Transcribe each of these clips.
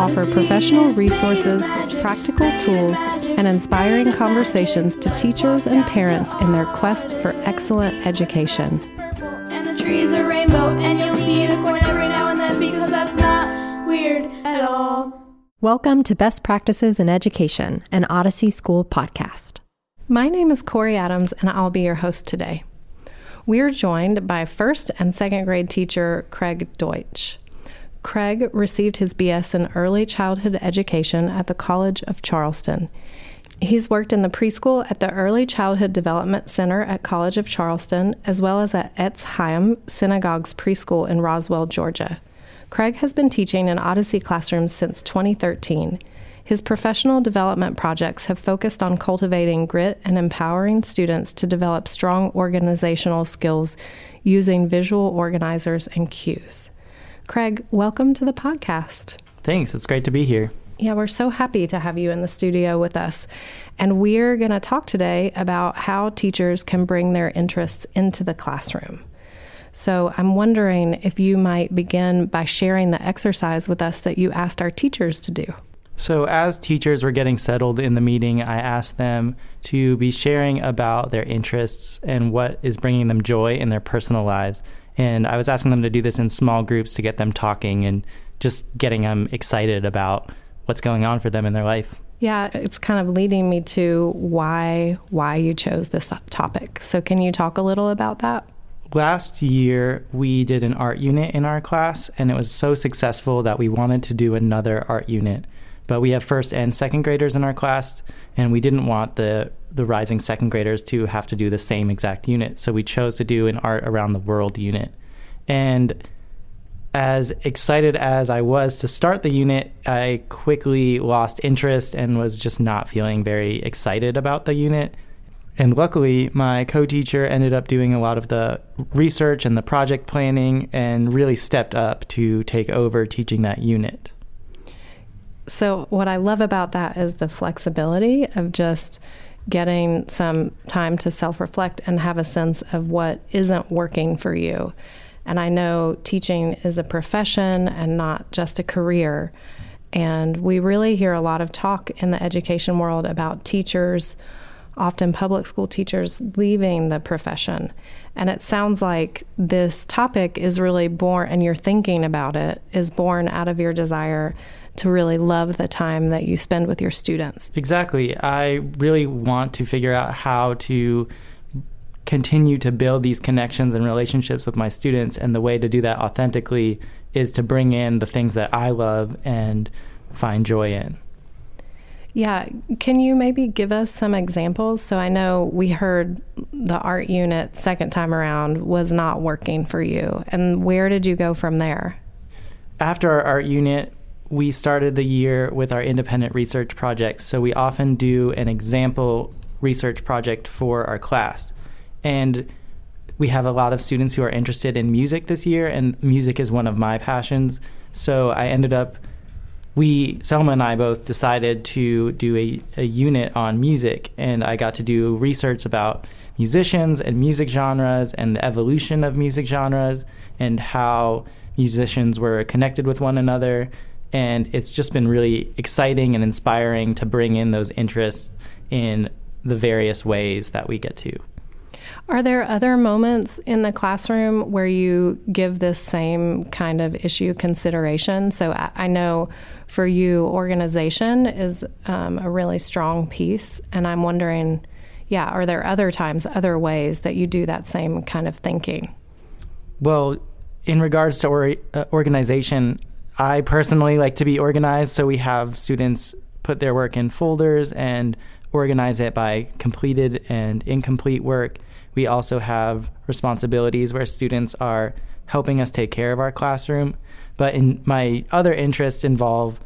offer professional resources, practical tools, and inspiring conversations to teachers and parents in their quest for excellent education. And the trees are rainbow, and you'll see a unicorn every now and then because that's not weird at all. Welcome to Best Practices in Education, an Odyssey School podcast. My name is Corey Adams, and I'll be your host today. We are joined by first and second grade teacher Craig Deutsch. Craig received his BS in early childhood education at the College of Charleston. He's worked in the preschool at the Early Childhood Development Center at College of Charleston, as well as at Etz Chaim Synagogue's preschool in Roswell, Georgia. Craig has been teaching in Odyssey classrooms since 2013. His professional development projects have focused on cultivating grit and empowering students to develop strong organizational skills using visual organizers and cues. Craig, welcome to the podcast. Thanks. It's great to be here. Yeah, we're so happy to have you in the studio with us. And we're going to talk today about how teachers can bring their interests into the classroom. So I'm wondering if you might begin by sharing the exercise with us that you asked our teachers to do. So, as teachers were getting settled in the meeting, I asked them to be sharing about their interests and what is bringing them joy in their personal lives. And I was asking them to do this in small groups to get them talking and just getting them excited about what's going on for them in their life. Yeah, it's kind of leading me to why why you chose this topic. So can you talk a little about that? Last year, we did an art unit in our class, and it was so successful that we wanted to do another art unit but we have first and second graders in our class, and we didn't want the the rising second graders to have to do the same exact unit. So we chose to do an art around the world unit. And as excited as I was to start the unit, I quickly lost interest and was just not feeling very excited about the unit. And luckily, my co teacher ended up doing a lot of the research and the project planning and really stepped up to take over teaching that unit. So, what I love about that is the flexibility of just getting some time to self reflect and have a sense of what isn't working for you. And I know teaching is a profession and not just a career. And we really hear a lot of talk in the education world about teachers, often public school teachers, leaving the profession. And it sounds like this topic is really born, and your thinking about it is born out of your desire to really love the time that you spend with your students. Exactly. I really want to figure out how to continue to build these connections and relationships with my students. And the way to do that authentically is to bring in the things that I love and find joy in. Yeah, can you maybe give us some examples? So I know we heard the art unit second time around was not working for you. And where did you go from there? After our art unit, we started the year with our independent research projects. So we often do an example research project for our class. And we have a lot of students who are interested in music this year, and music is one of my passions. So I ended up, we, Selma and I both decided to do a, a unit on music, and I got to do research about musicians and music genres and the evolution of music genres and how musicians were connected with one another and it's just been really exciting and inspiring to bring in those interests in the various ways that we get to. Are there other moments in the classroom where you give this same kind of issue consideration? So I, know for you, organization is um, a really strong piece, and I'm wondering, yeah, are there other times, other ways that you do that same kind of thinking? Well, in regards to or, uh, organization, I personally like to be organized, so we have students put their work in folders and organize it by completed and incomplete work. We also have responsibilities where students are helping us take care of our classroom. But in my other interests involve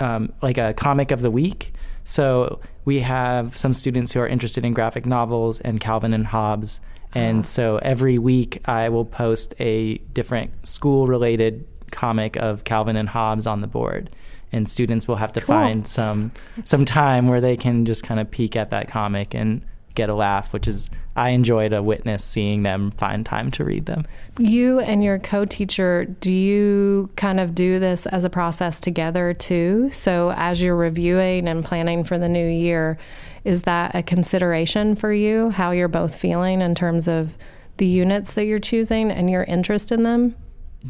um, like a comic of the week. So we have some students who are interested in graphic novels and Calvin and Hobbes. And uh-huh. so every week I will post a different school related comic of Calvin and Hobbes on the board, and students will have to cool. find some some time where they can just kind of peek at that comic and get a laugh, which is I enjoy to witness seeing them find time to read them. You and your co teacher, do you kind of do this as a process together too? So, as you're reviewing and planning for the new year, is that a consideration for you, how you're both feeling in terms of the units that you're choosing and your interest in them?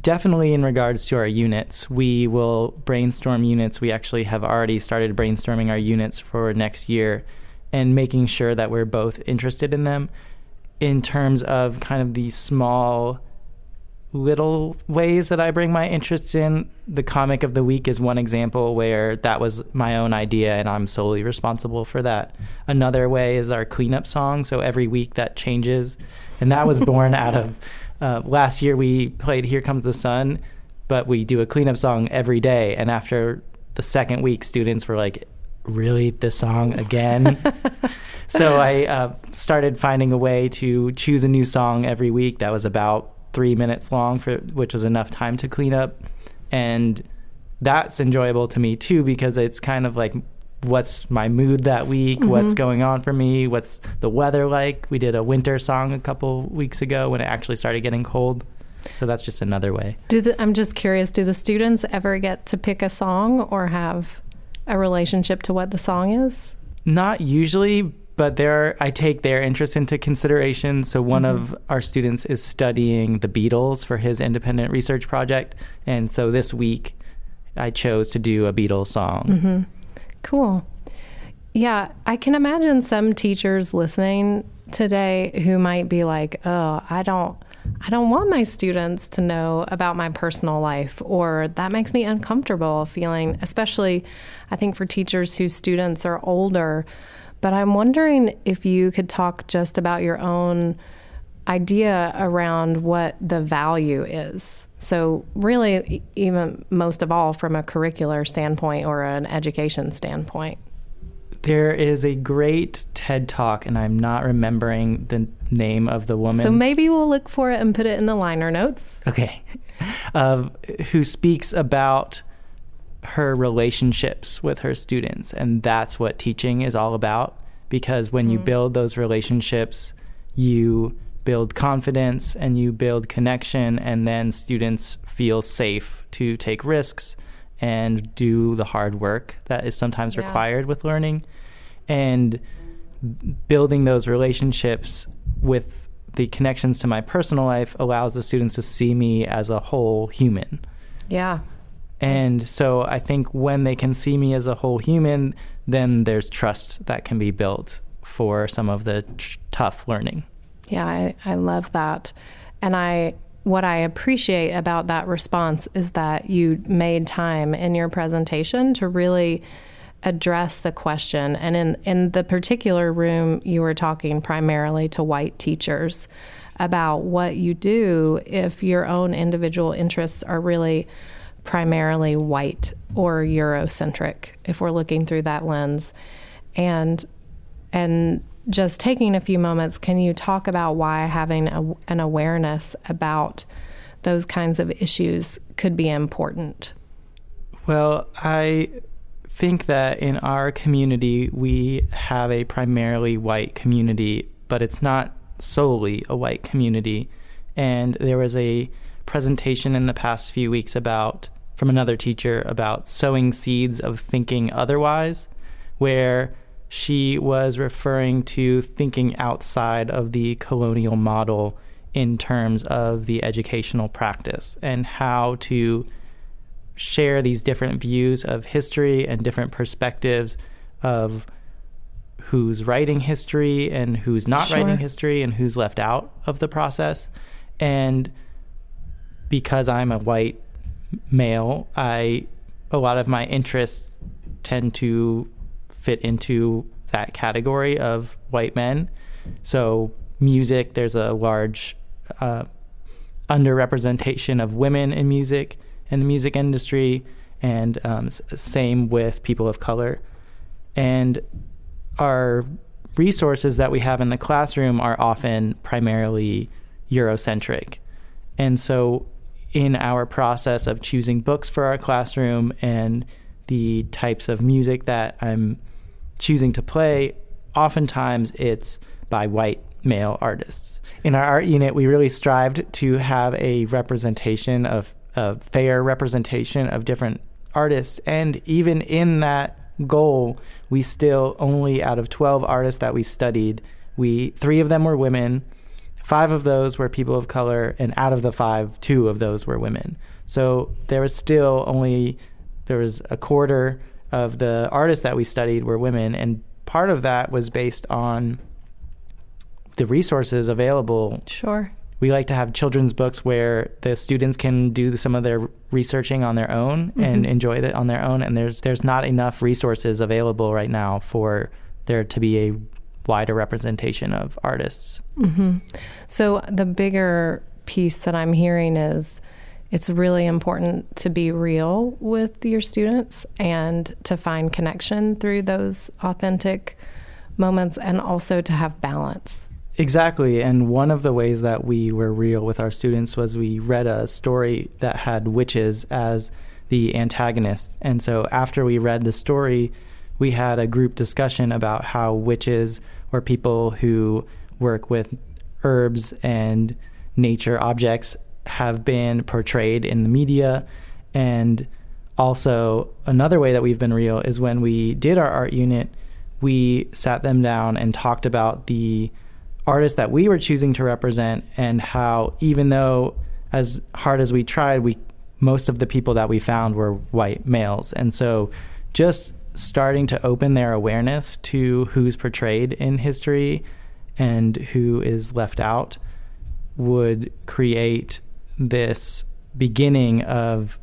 Definitely in regards to our units, we will brainstorm units. We actually have already started brainstorming our units for next year and making sure that we're both interested in them in terms of kind of the small little ways that I bring my interest in. The comic of the week is one example where that was my own idea and I'm solely responsible for that. Another way is our cleanup song. So every week that changes. And that was born out of uh, last year we played Here Comes the Sun, but we do a cleanup song every day. And after the second week, students were like, really this song again. so I uh, started finding a way to choose a new song every week that was about three minutes long, for which was enough time to clean up, and that's enjoyable to me too because it's kind of like what's my mood that week, mm-hmm. what's going on for me, what's the weather like. We did a winter song a couple weeks ago when it actually started getting cold. So that's just another way. Do the, I'm just curious, do the students ever get to pick a song or have a relationship to what the song is? Not usually, but there I take their interest into consideration. So one mm-hmm. of our students is studying the Beatles for his independent research project, and so this week I chose to do a Beatles song. Mm-hmm. Cool. Yeah, I can imagine some teachers listening today who might be like, "Oh, I don't I don't want my students to know about my personal life, or that makes me uncomfortable feeling, especially I think for teachers whose students are older. But I'm wondering if you could talk just about your own idea around what the value is. So, really, even most of all, from a curricular standpoint or an education standpoint. There is a great TED talk, and I'm not remembering the name of the woman. So maybe we'll look for it and put it in the liner notes. Okay. Uh, who speaks about her relationships with her students. And that's what teaching is all about. Because when mm. you build those relationships, you build confidence and you build connection, and then students feel safe to take risks and do the hard work that is sometimes yeah. required with learning. And building those relationships with the connections to my personal life allows the students to see me as a whole human. Yeah. And so I think when they can see me as a whole human, then there's trust that can be built for some of the tr- tough learning. Yeah, I, I love that. And I what I appreciate about that response is that you made time in your presentation to really address the question. And in, in the particular room, you were talking primarily to white teachers about what you do if your own individual interests are really primarily white or Eurocentric, if we're looking through that lens. And and just taking a few moments, can you talk about why having a, an awareness about those kinds of issues could be important? Well, I think that in our community, we have a primarily white community, but it's not solely a white community. And there was a presentation in the past few weeks about from another teacher about sowing seeds of thinking otherwise, where she was referring to thinking outside of the colonial model in terms of the educational practice and how to share these different views of history and different perspectives of who's writing history and who's not sure. writing history and who's left out of the process. And because I'm a white male, I a lot of my interests tend to fit into that category of white men. So, music, there's a large uh, underrepresentation of women in music in the music industry, and um, same with people of color. And our resources that we have in the classroom are often primarily Eurocentric. And so, in our process of choosing books for our classroom and the types of music that I'm choosing to play, oftentimes it's by white male artists. In our art unit, we really strived to have a representation of a fair representation of different artists, and even in that goal, we still only out of 12 artists that we studied, we three of them were women, five of those were people of color, and out of the five, two of those were women. So there was still only there was a quarter of the artists that we studied were women, and part of that was based on the resources available. Sure. We like to have children's books where the students can do some of their researching on their own mm-hmm. and enjoy it on their own. And there's there's not enough resources available right now for there to be a wider representation of artists. Mm-hmm. So the bigger piece that I'm hearing is it's really important to be real with your students and to find connection through those authentic moments and also to have balance. Exactly. And one of the ways that we were real with our students was we read a story that had witches as the antagonists. And so after we read the story, we had a group discussion about how witches or people who work with herbs and nature objects have been portrayed in the media. And also, another way that we've been real is when we did our art unit, we sat them down and talked about the artists that we were choosing to represent and how even though as hard as we tried we most of the people that we found were white males and so just starting to open their awareness to who's portrayed in history and who is left out would create this beginning of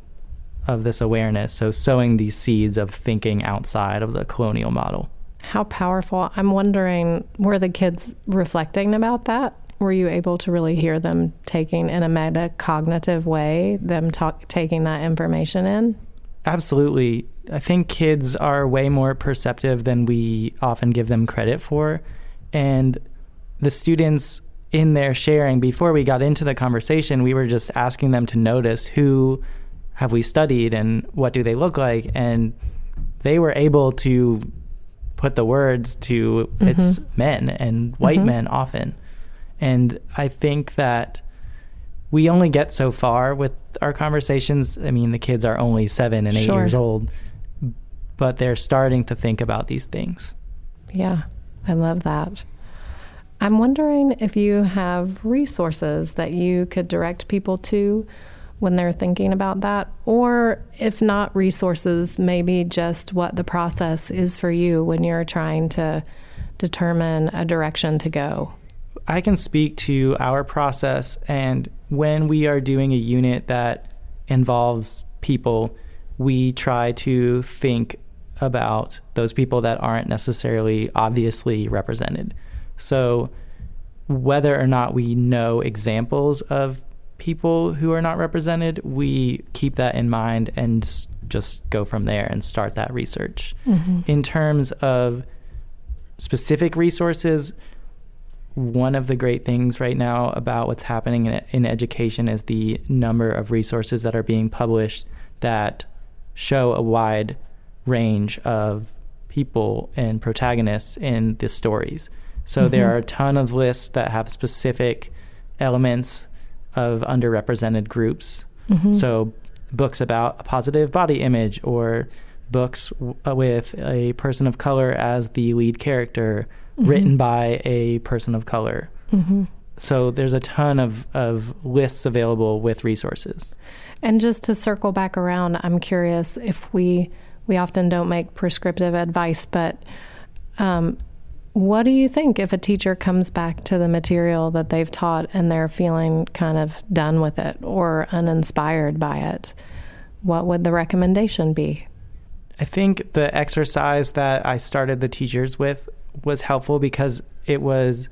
of this awareness so sowing these seeds of thinking outside of the colonial model how powerful. I'm wondering, were the kids reflecting about that? Were you able to really hear them taking in a metacognitive way, them talk, taking that information in? Absolutely. I think kids are way more perceptive than we often give them credit for. And the students in their sharing, before we got into the conversation, we were just asking them to notice who have we studied and what do they look like. And they were able to put the words to mm-hmm. its men and white mm-hmm. men often. And I think that we only get so far with our conversations. I mean, the kids are only seven and eight sure. years old, but they're starting to think about these things. Yeah, I love that. I'm wondering if you have resources that you could direct people to when they're thinking about that, or if not resources, maybe just what the process is for you when you're trying to determine a direction to go. I can speak to our process, and when we are doing a unit that involves people, we try to think about those people that aren't necessarily obviously represented. So, whether or not we know examples of people who are not represented, we keep that in mind and just go from there and start that research. Mm-hmm. In terms of specific resources, one of the great things right now about what's happening in, in education is the number of resources that are being published that show a wide range of people and protagonists in the stories. So mm-hmm. there are a ton of lists that have specific elements of underrepresented groups. Mm-hmm. So, books about a positive body image or books w- uh, with a person of color as the lead character mm-hmm. written by a person of color. Mm-hmm. So, there's a ton of, of lists available with resources. And just to circle back around, I'm curious if we we often don't make prescriptive advice, but um, what do you think if a teacher comes back to the material that they've taught and they're feeling kind of done with it or uninspired by it? What would the recommendation be? I think the exercise that I started the teachers with was helpful because it was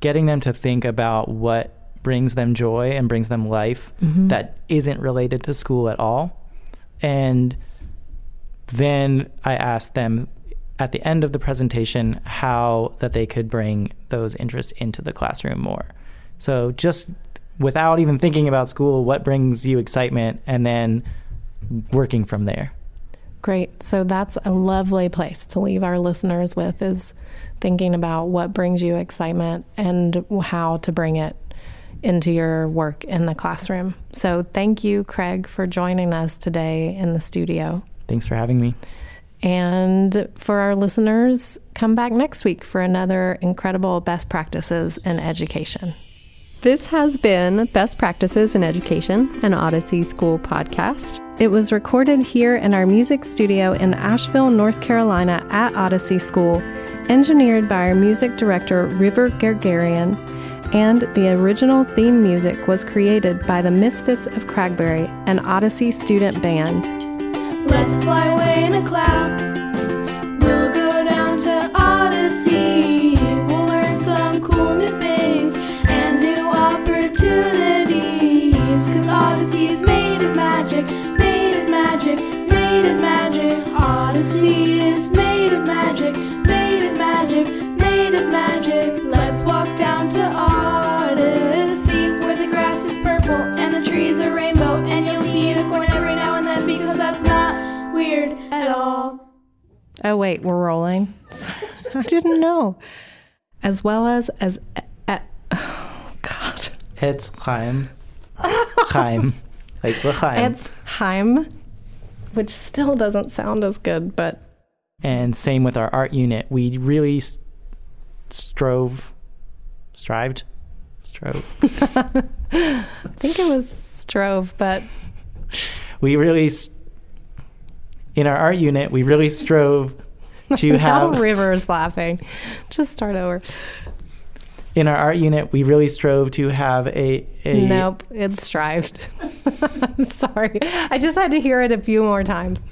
getting them to think about what brings them joy and brings them life mm-hmm. that isn't related to school at all. And then I asked them at the end of the presentation how that they could bring those interests into the classroom more. So just without even thinking about school, what brings you excitement, and then working from there. Great. So that's a lovely place to leave our listeners with is thinking about what brings you excitement and how to bring it into your work in the classroom. So thank you, Craig, for joining us today in the studio. Thanks for having me. And for our listeners, come back next week for another incredible best practices in education. This has been Best Practices in Education, an Odyssey School podcast. It was recorded here in our music studio in Asheville, North Carolina at Odyssey School, engineered by our music director, River Gergarian, and the original theme music was created by the Misfits of Cragbury, an Odyssey student band. Let's fly away in cloud. We'll go down to Odyssey. We'll learn some cool new things and new opportunities. Cause Odyssey's made of magic, made of magic, made of magic. Odyssey is Oh wait, we're rolling. I didn't know. As well as as uh, oh God, Etz Chaim. Chaim. Like L'chaim. it's Heim, which still doesn't sound as good, but And same with our art unit. We really strove, strived, strove. I think it was Strove. But We really, s- in our art unit, we really strove to have. River is laughing. Just start over. in our art unit, we really strove to have a. a Nope, it's strived. Sorry, I just had to hear it a few more times.